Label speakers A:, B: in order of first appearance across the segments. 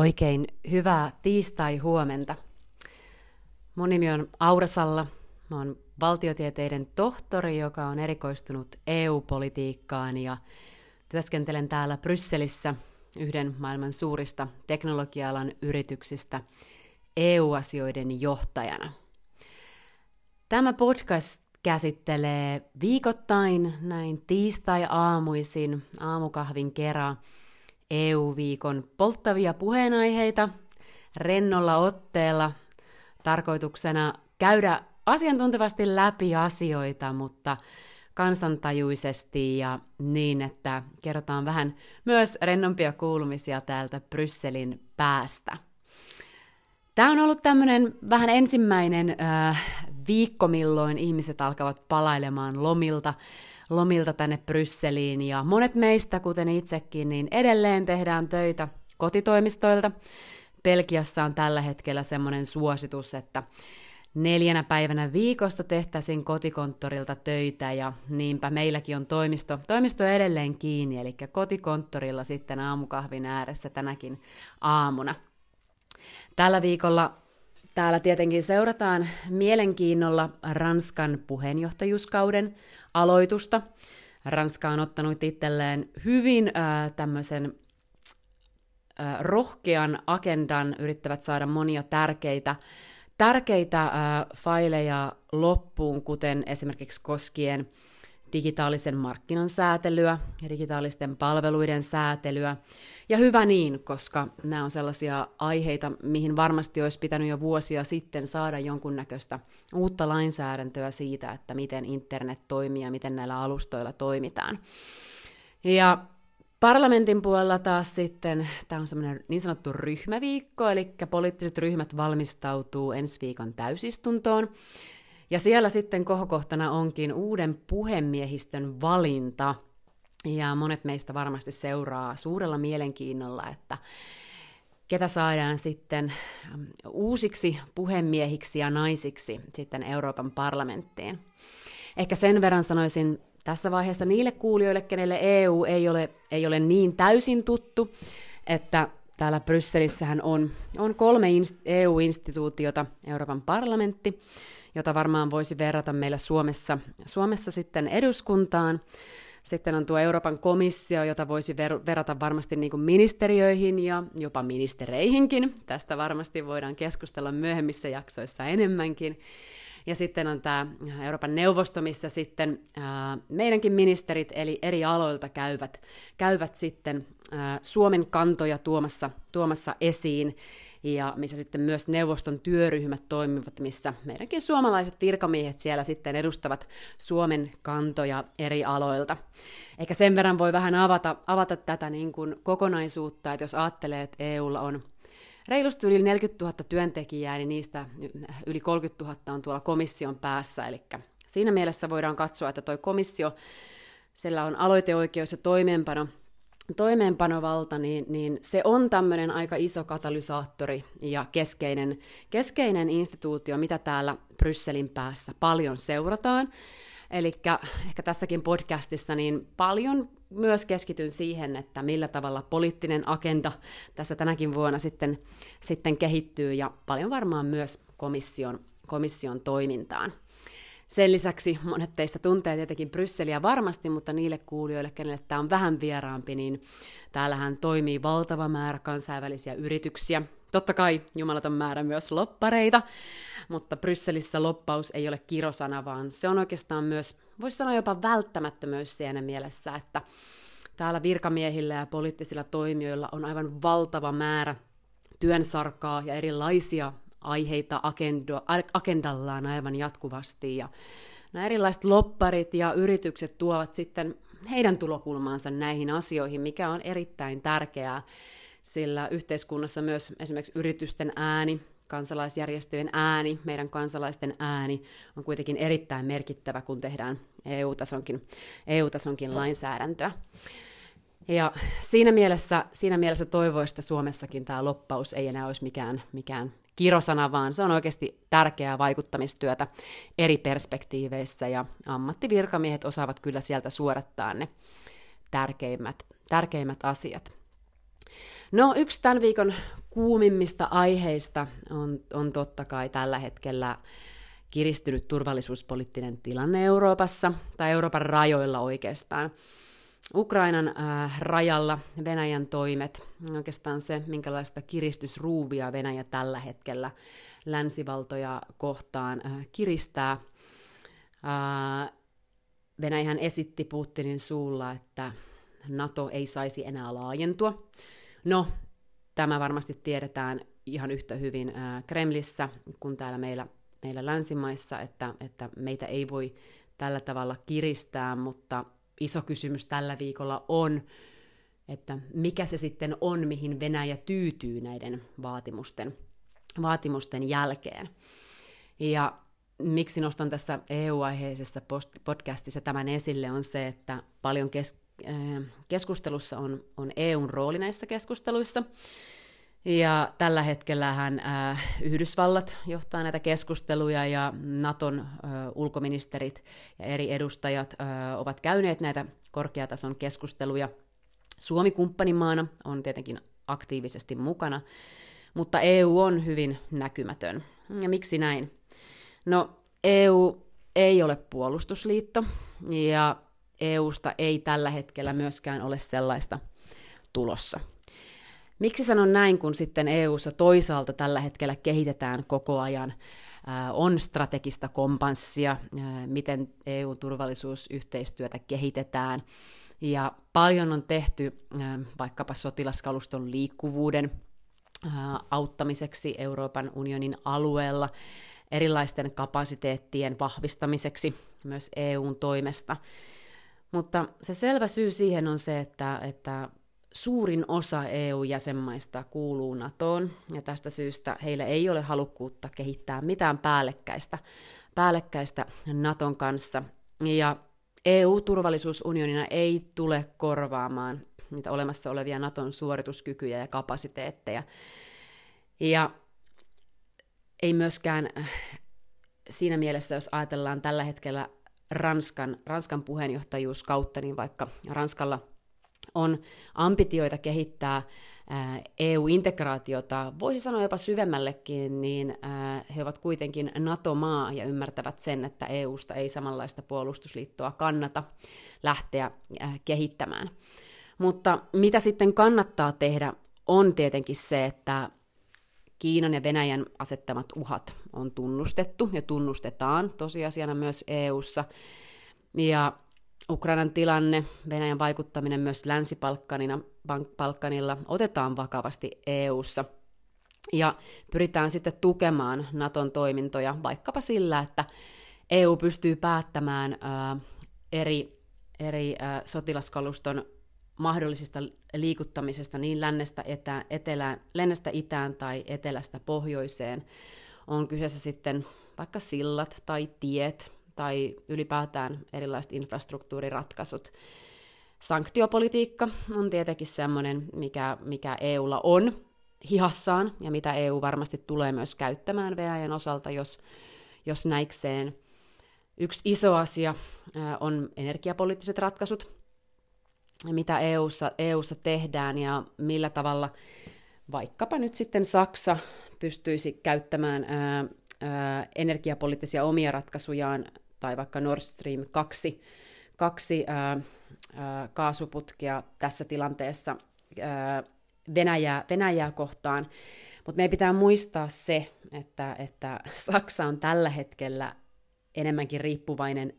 A: Oikein hyvää tiistai-huomenta. Mun nimi on Aurasalla. Mä oon valtiotieteiden tohtori, joka on erikoistunut EU-politiikkaan ja työskentelen täällä Brysselissä yhden maailman suurista teknologia-alan yrityksistä EU-asioiden johtajana. Tämä podcast käsittelee viikoittain näin tiistai-aamuisin aamukahvin kerran EU-viikon polttavia puheenaiheita rennolla otteella tarkoituksena käydä asiantuntevasti läpi asioita, mutta kansantajuisesti ja niin, että kerrotaan vähän myös rennompia kuulumisia täältä Brysselin päästä. Tämä on ollut tämmöinen vähän ensimmäinen äh, viikko, milloin ihmiset alkavat palailemaan lomilta lomilta tänne Brysseliin ja monet meistä, kuten itsekin, niin edelleen tehdään töitä kotitoimistoilta. Pelkiassa on tällä hetkellä semmoinen suositus, että neljänä päivänä viikosta tehtäisiin kotikonttorilta töitä ja niinpä meilläkin on toimisto, toimisto edelleen kiinni, eli kotikonttorilla sitten aamukahvin ääressä tänäkin aamuna. Tällä viikolla Täällä tietenkin seurataan mielenkiinnolla Ranskan puheenjohtajuuskauden aloitusta. Ranska on ottanut itselleen hyvin äh, tämmöisen äh, rohkean agendan, yrittävät saada monia tärkeitä, tärkeitä äh, faileja loppuun, kuten esimerkiksi koskien digitaalisen markkinan säätelyä ja digitaalisten palveluiden säätelyä. Ja hyvä niin, koska nämä on sellaisia aiheita, mihin varmasti olisi pitänyt jo vuosia sitten saada jonkunnäköistä uutta lainsäädäntöä siitä, että miten internet toimii ja miten näillä alustoilla toimitaan. Ja Parlamentin puolella taas sitten, tämä on semmoinen niin sanottu ryhmäviikko, eli poliittiset ryhmät valmistautuu ensi viikon täysistuntoon. Ja siellä sitten kohokohtana onkin uuden puhemiehistön valinta. Ja monet meistä varmasti seuraa suurella mielenkiinnolla, että ketä saadaan sitten uusiksi puhemiehiksi ja naisiksi sitten Euroopan parlamenttiin. Ehkä sen verran sanoisin tässä vaiheessa niille kuulijoille, kenelle EU ei ole, ei ole niin täysin tuttu, että täällä Brysselissähän on, on kolme EU-instituutiota, Euroopan parlamentti, jota varmaan voisi verrata meillä Suomessa, Suomessa sitten eduskuntaan. Sitten on tuo Euroopan komissio, jota voisi ver- verrata varmasti niin kuin ministeriöihin ja jopa ministereihinkin. Tästä varmasti voidaan keskustella myöhemmissä jaksoissa enemmänkin. Ja sitten on tämä Euroopan neuvosto, missä sitten meidänkin ministerit, eli eri aloilta käyvät, käyvät sitten Suomen kantoja tuomassa, tuomassa esiin ja missä sitten myös neuvoston työryhmät toimivat, missä meidänkin suomalaiset virkamiehet siellä sitten edustavat Suomen kantoja eri aloilta. Eikä sen verran voi vähän avata, avata tätä niin kuin kokonaisuutta, että jos ajattelee, että EUlla on reilusti yli 40 000 työntekijää, niin niistä yli 30 000 on tuolla komission päässä, eli siinä mielessä voidaan katsoa, että tuo komissio, sillä on aloiteoikeus ja toimeenpano toimeenpanovalta, niin, niin se on tämmöinen aika iso katalysaattori ja keskeinen, keskeinen instituutio, mitä täällä Brysselin päässä paljon seurataan. Eli ehkä tässäkin podcastissa niin paljon myös keskityn siihen, että millä tavalla poliittinen agenda tässä tänäkin vuonna sitten, sitten kehittyy ja paljon varmaan myös komission, komission toimintaan. Sen lisäksi monet teistä tuntee tietenkin Brysseliä varmasti, mutta niille kuulijoille, kenelle tämä on vähän vieraampi, niin täällähän toimii valtava määrä kansainvälisiä yrityksiä. Totta kai jumalaton määrä myös loppareita, mutta Brysselissä loppaus ei ole kirosana, vaan se on oikeastaan myös, voisi sanoa jopa välttämättömyys siinä mielessä, että täällä virkamiehillä ja poliittisilla toimijoilla on aivan valtava määrä työnsarkaa ja erilaisia aiheita agendo, agendallaan aivan jatkuvasti. Ja nämä erilaiset lopparit ja yritykset tuovat sitten heidän tulokulmaansa näihin asioihin, mikä on erittäin tärkeää, sillä yhteiskunnassa myös esimerkiksi yritysten ääni, kansalaisjärjestöjen ääni, meidän kansalaisten ääni on kuitenkin erittäin merkittävä, kun tehdään EU-tasonkin, EU-tasonkin lainsäädäntöä. Ja siinä mielessä, siinä mielessä toivoista että Suomessakin tämä loppaus ei enää olisi mikään, mikään kirosana, vaan se on oikeasti tärkeää vaikuttamistyötä eri perspektiiveissä ja ammattivirkamiehet osaavat kyllä sieltä suorattaa ne tärkeimmät, tärkeimmät asiat. No yksi tämän viikon kuumimmista aiheista on, on totta kai tällä hetkellä kiristynyt turvallisuuspoliittinen tilanne Euroopassa, tai Euroopan rajoilla oikeastaan. Ukrainan äh, rajalla Venäjän toimet, oikeastaan se, minkälaista kiristysruuvia Venäjä tällä hetkellä länsivaltoja kohtaan äh, kiristää. Äh, Venäjähän esitti Putinin suulla, että NATO ei saisi enää laajentua. No, tämä varmasti tiedetään ihan yhtä hyvin äh, Kremlissä kuin täällä meillä, meillä länsimaissa, että, että meitä ei voi tällä tavalla kiristää, mutta iso kysymys tällä viikolla on, että mikä se sitten on, mihin Venäjä tyytyy näiden vaatimusten, vaatimusten jälkeen. Ja miksi nostan tässä EU-aiheisessa podcastissa tämän esille, on se, että paljon kes- keskustelussa on, on EUn rooli näissä keskusteluissa. Ja tällä hetkellä hän äh, Yhdysvallat johtaa näitä keskusteluja ja Naton äh, ulkoministerit ja eri edustajat äh, ovat käyneet näitä korkeatason keskusteluja. Suomi kumppanimaana on tietenkin aktiivisesti mukana, mutta EU on hyvin näkymätön. Ja miksi näin? No, EU ei ole puolustusliitto ja EUsta ei tällä hetkellä myöskään ole sellaista tulossa. Miksi sanon näin, kun sitten EUssa toisaalta tällä hetkellä kehitetään koko ajan on strategista kompanssia, miten EU-turvallisuusyhteistyötä kehitetään. Ja paljon on tehty vaikkapa sotilaskaluston liikkuvuuden auttamiseksi Euroopan unionin alueella, erilaisten kapasiteettien vahvistamiseksi myös EUn toimesta. Mutta se selvä syy siihen on se, että, että suurin osa EU-jäsenmaista kuuluu NATOon, ja tästä syystä heillä ei ole halukkuutta kehittää mitään päällekkäistä, päällekkäistä NATOn kanssa. Ja EU-turvallisuusunionina ei tule korvaamaan niitä olemassa olevia NATOn suorituskykyjä ja kapasiteetteja. Ja ei myöskään äh, siinä mielessä, jos ajatellaan tällä hetkellä Ranskan, Ranskan puheenjohtajuuskautta, niin vaikka Ranskalla on ambitioita kehittää EU-integraatiota, voisi sanoa jopa syvemmällekin, niin he ovat kuitenkin NATO-maa ja ymmärtävät sen, että EUsta ei samanlaista puolustusliittoa kannata lähteä kehittämään. Mutta mitä sitten kannattaa tehdä, on tietenkin se, että Kiinan ja Venäjän asettamat uhat on tunnustettu ja tunnustetaan tosiasiana myös EU:ssa. Ja Ukrainan tilanne, Venäjän vaikuttaminen myös Länsi-Palkkanilla otetaan vakavasti EU:ssa. Ja pyritään sitten tukemaan Naton toimintoja vaikkapa sillä, että EU pystyy päättämään ää, eri, eri ää, sotilaskaluston mahdollisista liikuttamisesta niin lännestä, etä, etelään, lännestä itään tai etelästä pohjoiseen. On kyseessä sitten vaikka sillat tai tiet tai ylipäätään erilaiset infrastruktuuriratkaisut. Sanktiopolitiikka on tietenkin sellainen, mikä, mikä EUlla on hihassaan ja mitä EU varmasti tulee myös käyttämään Venäjän osalta, jos, jos näikseen. Yksi iso asia on energiapoliittiset ratkaisut, mitä EUssa, EUssa tehdään ja millä tavalla vaikkapa nyt sitten Saksa pystyisi käyttämään ää, ää, energiapoliittisia omia ratkaisujaan, tai vaikka Nord Stream 2, kaksi ää, ää, kaasuputkia tässä tilanteessa ää, Venäjää, Venäjää kohtaan. Mutta meidän pitää muistaa se, että, että Saksa on tällä hetkellä enemmänkin riippuvainen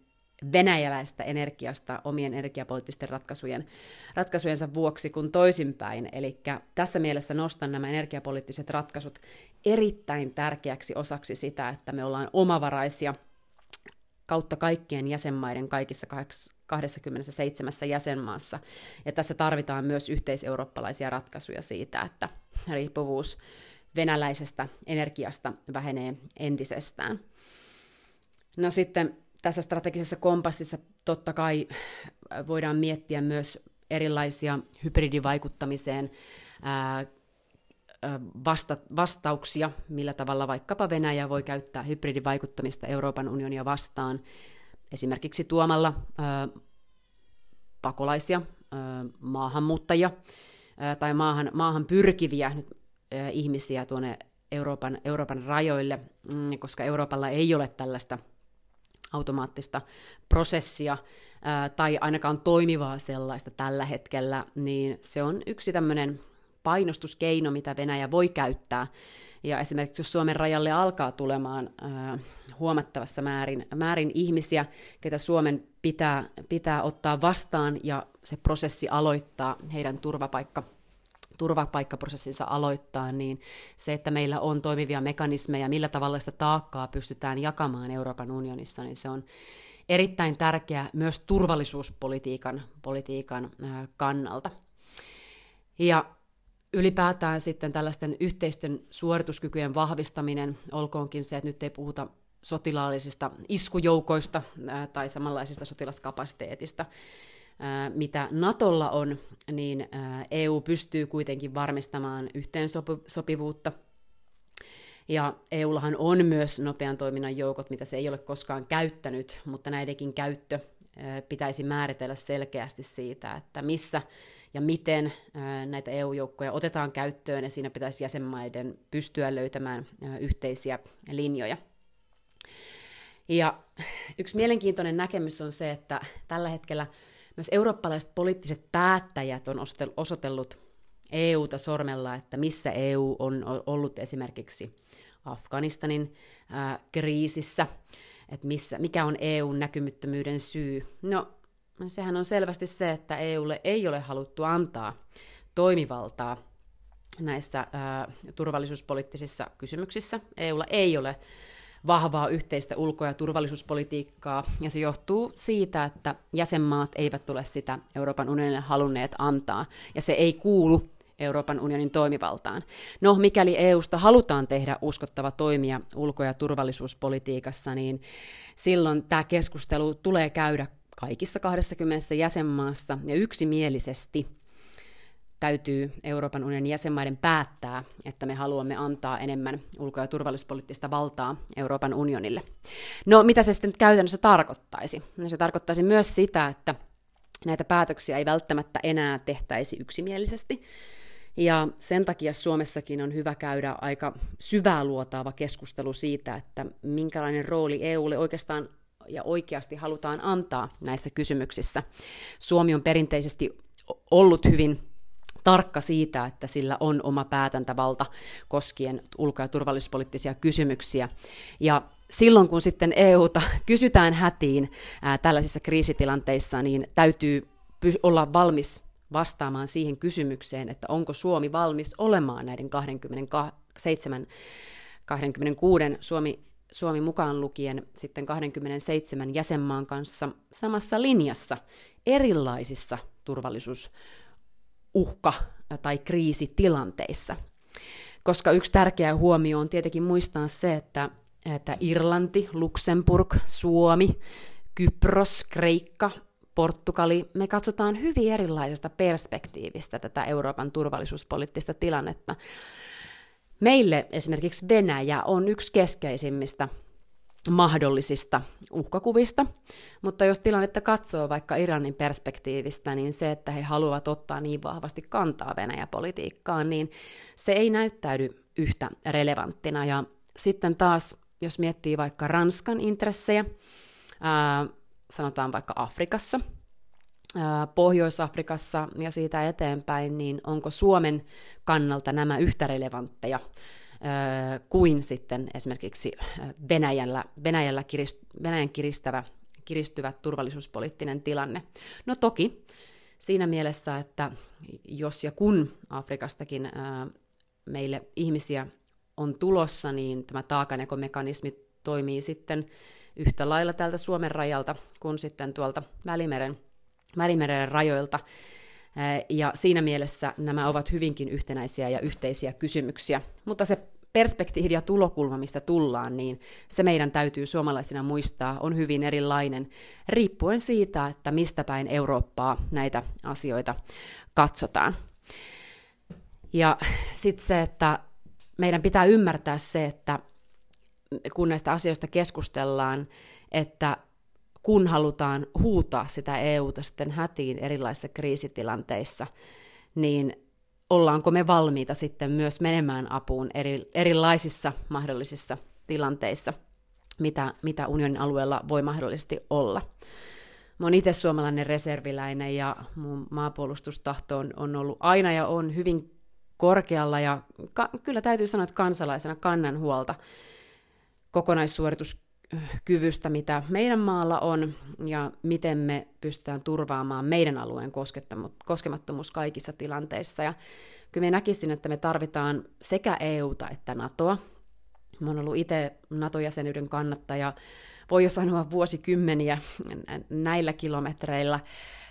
A: venäjäläistä energiasta omien energiapoliittisten ratkaisujen, ratkaisujensa vuoksi kuin toisinpäin. Eli tässä mielessä nostan nämä energiapoliittiset ratkaisut erittäin tärkeäksi osaksi sitä, että me ollaan omavaraisia kautta kaikkien jäsenmaiden kaikissa 27 jäsenmaassa. Ja tässä tarvitaan myös yhteiseurooppalaisia ratkaisuja siitä, että riippuvuus venäläisestä energiasta vähenee entisestään. No sitten tässä strategisessa kompassissa totta kai äh, voidaan miettiä myös erilaisia hybridivaikuttamiseen ää, äh, äh, vasta, vastauksia, millä tavalla vaikkapa Venäjä voi käyttää hybridivaikuttamista Euroopan unionia vastaan, esimerkiksi tuomalla ää, pakolaisia, ää, maahanmuuttajia ää, tai maahan, maahan pyrkiviä, nyt ihmisiä tuonne Euroopan, Euroopan rajoille, mm, koska Euroopalla ei ole tällaista automaattista prosessia tai ainakaan toimivaa sellaista tällä hetkellä, niin se on yksi tämmöinen painostuskeino, mitä Venäjä voi käyttää. Ja esimerkiksi jos Suomen rajalle alkaa tulemaan huomattavassa määrin, määrin ihmisiä, ketä Suomen pitää, pitää ottaa vastaan ja se prosessi aloittaa heidän turvapaikka turvapaikkaprosessinsa aloittaa, niin se, että meillä on toimivia mekanismeja, millä tavalla sitä taakkaa pystytään jakamaan Euroopan unionissa, niin se on erittäin tärkeä myös turvallisuuspolitiikan politiikan kannalta. Ja ylipäätään sitten tällaisten yhteisten suorituskykyjen vahvistaminen, olkoonkin se, että nyt ei puhuta sotilaallisista iskujoukoista tai samanlaisista sotilaskapasiteetista, mitä Natolla on, niin EU pystyy kuitenkin varmistamaan yhteensopivuutta. Ja EUllahan on myös nopean toiminnan joukot, mitä se ei ole koskaan käyttänyt, mutta näidenkin käyttö pitäisi määritellä selkeästi siitä, että missä ja miten näitä EU-joukkoja otetaan käyttöön, ja siinä pitäisi jäsenmaiden pystyä löytämään yhteisiä linjoja. Ja yksi mielenkiintoinen näkemys on se, että tällä hetkellä myös eurooppalaiset poliittiset päättäjät on osoitellut EUta sormella, että missä EU on ollut esimerkiksi Afganistanin ää, kriisissä, että missä, mikä on EUn näkymyttömyyden syy. No, sehän on selvästi se, että EUlle ei ole haluttu antaa toimivaltaa näissä ää, turvallisuuspoliittisissa kysymyksissä. EUlla ei ole vahvaa yhteistä ulko- ja turvallisuuspolitiikkaa, ja se johtuu siitä, että jäsenmaat eivät ole sitä Euroopan unionille halunneet antaa, ja se ei kuulu Euroopan unionin toimivaltaan. No, mikäli EUsta halutaan tehdä uskottava toimija ulko- ja turvallisuuspolitiikassa, niin silloin tämä keskustelu tulee käydä kaikissa 20 jäsenmaassa ja yksimielisesti – täytyy Euroopan unionin jäsenmaiden päättää, että me haluamme antaa enemmän ulko- ja turvallisuuspoliittista valtaa Euroopan unionille. No, mitä se sitten käytännössä tarkoittaisi? No, se tarkoittaisi myös sitä, että näitä päätöksiä ei välttämättä enää tehtäisi yksimielisesti, ja sen takia Suomessakin on hyvä käydä aika syvää luotaava keskustelu siitä, että minkälainen rooli EUlle oikeastaan ja oikeasti halutaan antaa näissä kysymyksissä. Suomi on perinteisesti ollut hyvin tarkka siitä, että sillä on oma päätäntävalta koskien ulko- ja turvallisuuspoliittisia kysymyksiä. Ja silloin, kun sitten EUta kysytään hätiin ää, tällaisissa kriisitilanteissa, niin täytyy py- olla valmis vastaamaan siihen kysymykseen, että onko Suomi valmis olemaan näiden 27, 26 Suomi, Suomi mukaan lukien sitten 27 jäsenmaan kanssa samassa linjassa erilaisissa turvallisuus uhka- tai kriisitilanteissa. Koska yksi tärkeä huomio on tietenkin muistaa se, että, että Irlanti, Luxemburg, Suomi, Kypros, Kreikka, Portugali, me katsotaan hyvin erilaisesta perspektiivistä tätä Euroopan turvallisuuspoliittista tilannetta. Meille esimerkiksi Venäjä on yksi keskeisimmistä mahdollisista uhkakuvista, mutta jos tilannetta katsoo vaikka Iranin perspektiivistä, niin se, että he haluavat ottaa niin vahvasti kantaa Venäjä-politiikkaan, niin se ei näyttäydy yhtä relevanttina. Ja sitten taas, jos miettii vaikka Ranskan intressejä, ää, sanotaan vaikka Afrikassa, Pohjois-Afrikassa ja siitä eteenpäin, niin onko Suomen kannalta nämä yhtä relevantteja kuin sitten esimerkiksi Venäjällä, Venäjällä kirist, Venäjän kiristävä, kiristyvä turvallisuuspoliittinen tilanne. No toki siinä mielessä, että jos ja kun Afrikastakin meille ihmisiä on tulossa, niin tämä taakanekomekanismi toimii sitten yhtä lailla tältä Suomen rajalta kuin sitten tuolta Välimeren, Välimeren rajoilta. Ja siinä mielessä nämä ovat hyvinkin yhtenäisiä ja yhteisiä kysymyksiä. Mutta se perspektiivi ja tulokulma, mistä tullaan, niin se meidän täytyy suomalaisina muistaa, on hyvin erilainen, riippuen siitä, että mistä päin Eurooppaa näitä asioita katsotaan. Ja sitten se, että meidän pitää ymmärtää se, että kun näistä asioista keskustellaan, että kun halutaan huutaa sitä EUta sitten hätiin erilaisissa kriisitilanteissa, niin ollaanko me valmiita sitten myös menemään apuun eri, erilaisissa mahdollisissa tilanteissa, mitä, mitä unionin alueella voi mahdollisesti olla. Mä oon itse suomalainen reserviläinen ja mun maapuolustustahto on, on ollut aina ja on hyvin korkealla ja ka- kyllä täytyy sanoa, että kansalaisena kannan huolta kokonaissuorituskyvystä, mitä meidän maalla on ja miten me pystytään turvaamaan meidän alueen koskemattomuus kaikissa tilanteissa. Ja kyllä me näkisin, että me tarvitaan sekä EUta että NATOa. Mä oon ollut itse NATO-jäsenyyden kannattaja, voi jo sanoa vuosikymmeniä näillä kilometreillä,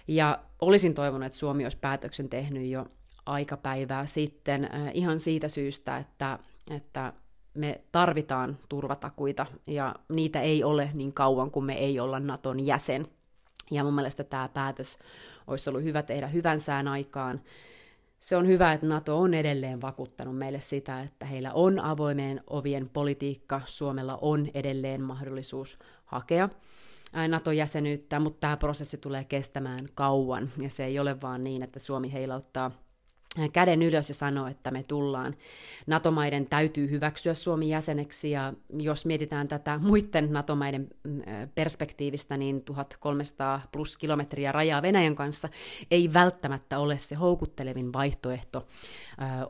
A: ja olisin toivonut, että Suomi olisi päätöksen tehnyt jo aikapäivää sitten äh, ihan siitä syystä, että, että me tarvitaan turvatakuita ja niitä ei ole niin kauan kuin me ei olla Naton jäsen. Ja mun mielestä tämä päätös olisi ollut hyvä tehdä hyvän sään aikaan. Se on hyvä, että NATO on edelleen vakuuttanut meille sitä, että heillä on avoimeen ovien politiikka. Suomella on edelleen mahdollisuus hakea NATO-jäsenyyttä, mutta tämä prosessi tulee kestämään kauan. Ja se ei ole vaan niin, että Suomi heilauttaa käden ylös ja sanoo, että me tullaan. NATO-maiden täytyy hyväksyä Suomi jäseneksi, ja jos mietitään tätä muiden NATO-maiden mm, perspektiivistä, niin 1300 plus kilometriä rajaa Venäjän kanssa ei välttämättä ole se houkuttelevin vaihtoehto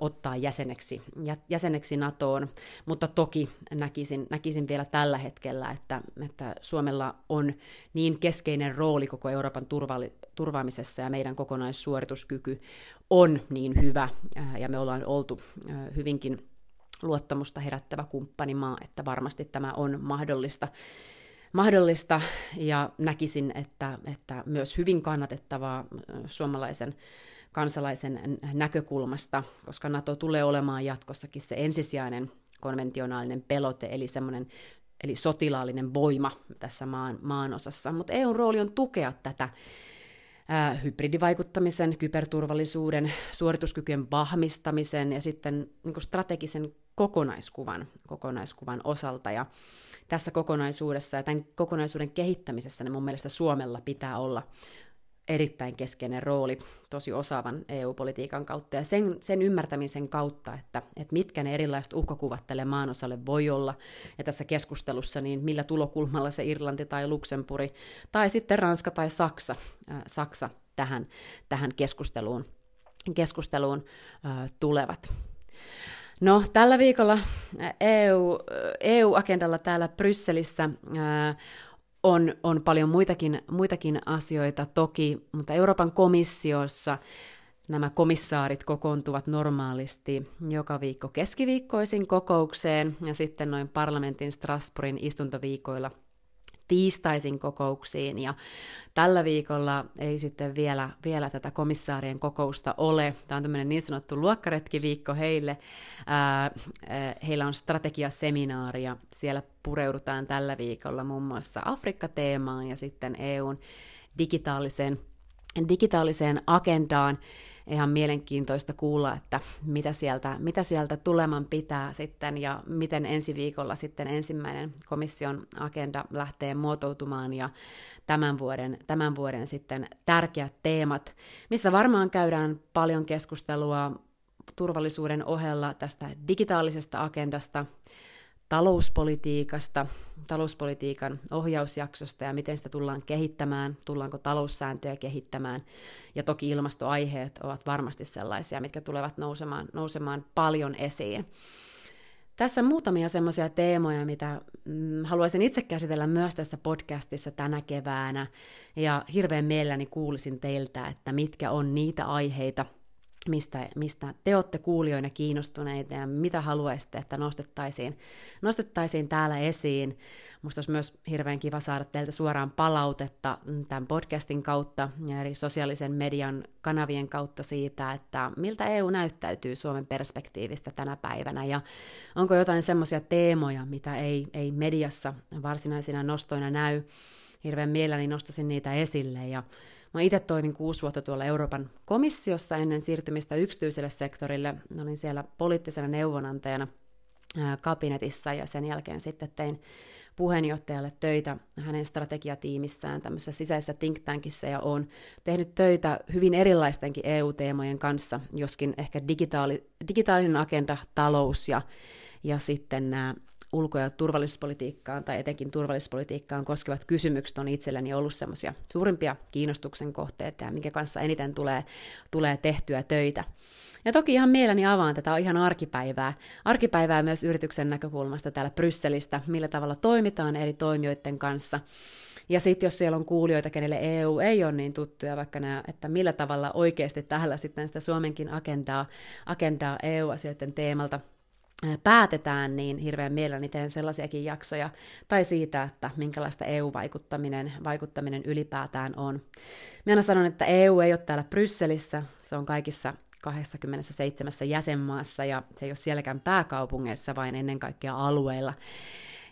A: ottaa jäseneksi, jäseneksi NATOon, mutta toki näkisin, näkisin vielä tällä hetkellä, että, että Suomella on niin keskeinen rooli koko Euroopan turvalli, turvaamisessa ja meidän kokonaissuorituskyky on niin hyvä ja me ollaan oltu hyvinkin luottamusta herättävä kumppanimaa, että varmasti tämä on mahdollista. mahdollista ja näkisin, että, että myös hyvin kannatettavaa suomalaisen kansalaisen näkökulmasta, koska NATO tulee olemaan jatkossakin se ensisijainen konventionaalinen pelote, eli semmoinen eli sotilaallinen voima tässä maan, maan osassa. Mutta EUn rooli on tukea tätä hybridivaikuttamisen, kyberturvallisuuden, suorituskykyjen vahvistamisen ja sitten niin strategisen kokonaiskuvan, kokonaiskuvan osalta. Ja tässä kokonaisuudessa ja tämän kokonaisuuden kehittämisessä niin mun mielestä Suomella pitää olla erittäin keskeinen rooli tosi osaavan EU-politiikan kautta ja sen, sen ymmärtämisen kautta, että, että mitkä ne erilaiset uhkakuvat tälle maanosalle voi olla. Ja tässä keskustelussa, niin millä tulokulmalla se Irlanti tai Luxemburg tai sitten Ranska tai Saksa, äh, Saksa tähän, tähän keskusteluun, keskusteluun äh, tulevat. No, tällä viikolla EU, EU-agendalla täällä Brysselissä äh, on, on paljon muitakin, muitakin asioita toki, mutta Euroopan komissiossa nämä komissaarit kokoontuvat normaalisti joka viikko keskiviikkoisin kokoukseen ja sitten noin parlamentin Strasbourgin istuntoviikoilla tiistaisin kokouksiin ja tällä viikolla ei sitten vielä, vielä tätä komissaarien kokousta ole. Tämä on tämmöinen niin sanottu luokkaretkiviikko heille. Ää, heillä on strategiaseminaari ja siellä pureudutaan tällä viikolla muun muassa Afrikka-teemaan ja sitten EUn digitaaliseen, digitaaliseen agendaan ihan mielenkiintoista kuulla, että mitä sieltä, mitä sieltä tuleman pitää sitten ja miten ensi viikolla sitten ensimmäinen komission agenda lähtee muotoutumaan ja tämän vuoden, tämän vuoden sitten tärkeät teemat, missä varmaan käydään paljon keskustelua turvallisuuden ohella tästä digitaalisesta agendasta, talouspolitiikasta, talouspolitiikan ohjausjaksosta ja miten sitä tullaan kehittämään, tullaanko taloussääntöjä kehittämään. Ja toki ilmastoaiheet ovat varmasti sellaisia, mitkä tulevat nousemaan, nousemaan paljon esiin. Tässä muutamia semmoisia teemoja, mitä mm, haluaisin itse käsitellä myös tässä podcastissa tänä keväänä. Ja hirveän mielelläni kuulisin teiltä, että mitkä on niitä aiheita – mistä, mistä te olette kuulijoina kiinnostuneita ja mitä haluaisitte, että nostettaisiin, nostettaisiin täällä esiin. Musta olisi myös hirveän kiva saada teiltä suoraan palautetta tämän podcastin kautta ja eri sosiaalisen median kanavien kautta siitä, että miltä EU näyttäytyy Suomen perspektiivistä tänä päivänä ja onko jotain semmoisia teemoja, mitä ei, ei mediassa varsinaisina nostoina näy. Hirveän mielelläni nostasin niitä esille ja Mä itse toimin kuusi vuotta tuolla Euroopan komissiossa ennen siirtymistä yksityiselle sektorille. Olin siellä poliittisena neuvonantajana kabinetissa ja sen jälkeen sitten tein puheenjohtajalle töitä hänen strategiatiimissään tämmöisessä sisäisessä think tankissa ja olen tehnyt töitä hyvin erilaistenkin EU-teemojen kanssa, joskin ehkä digitaali, digitaalinen agenda, talous ja, ja sitten nämä ulko- ja turvallisuuspolitiikkaan tai etenkin turvallisuuspolitiikkaan koskevat kysymykset on itselleni ollut semmoisia suurimpia kiinnostuksen kohteita ja minkä kanssa eniten tulee, tulee tehtyä töitä. Ja toki ihan mielelläni avaan tätä ihan arkipäivää. Arkipäivää myös yrityksen näkökulmasta täällä Brysselistä, millä tavalla toimitaan eri toimijoiden kanssa. Ja sitten jos siellä on kuulijoita, kenelle EU ei ole niin tuttuja, vaikka nämä, että millä tavalla oikeasti tällä sitten sitä Suomenkin agendaa, agendaa EU-asioiden teemalta päätetään, niin hirveän mielelläni teen sellaisiakin jaksoja, tai siitä, että minkälaista EU-vaikuttaminen vaikuttaminen ylipäätään on. Minä sanon, että EU ei ole täällä Brysselissä, se on kaikissa 27 jäsenmaassa, ja se ei ole sielläkään pääkaupungeissa, vain ennen kaikkea alueilla.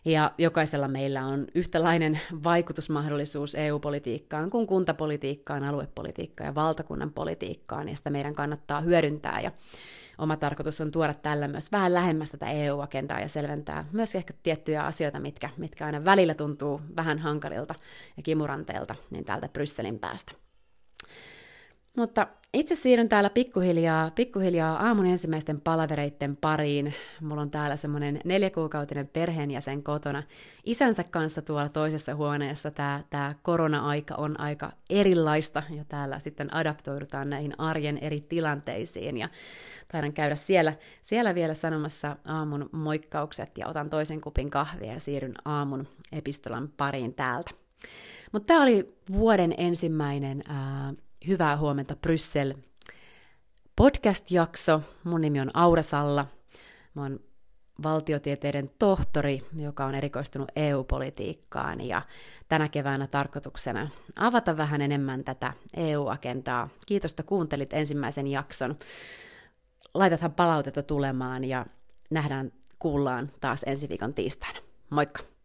A: Ja jokaisella meillä on yhtälainen vaikutusmahdollisuus EU-politiikkaan kuin kuntapolitiikkaan, aluepolitiikkaan ja valtakunnan politiikkaan, ja sitä meidän kannattaa hyödyntää. Ja oma tarkoitus on tuoda tällä myös vähän lähemmäs tätä EU-agendaa ja selventää myös ehkä tiettyjä asioita, mitkä, mitkä aina välillä tuntuu vähän hankalilta ja kimuranteelta, niin täältä Brysselin päästä. Mutta itse siirryn täällä pikkuhiljaa, pikkuhiljaa aamun ensimmäisten palavereiden pariin. Mulla on täällä semmoinen neljäkuukautinen perheenjäsen kotona isänsä kanssa tuolla toisessa huoneessa. Tämä, tämä korona-aika on aika erilaista ja täällä sitten adaptoidutaan näihin arjen eri tilanteisiin. Ja taidan käydä siellä, siellä vielä sanomassa aamun moikkaukset ja otan toisen kupin kahvia ja siirryn aamun epistolan pariin täältä. Mutta tämä oli vuoden ensimmäinen ää, Hyvää huomenta Bryssel podcast-jakso. Mun nimi on Aura Salla. Mä oon valtiotieteiden tohtori, joka on erikoistunut EU-politiikkaan ja tänä keväänä tarkoituksena avata vähän enemmän tätä EU-agendaa. Kiitos, että kuuntelit ensimmäisen jakson. Laitathan palautetta tulemaan ja nähdään, kuullaan taas ensi viikon tiistaina. Moikka!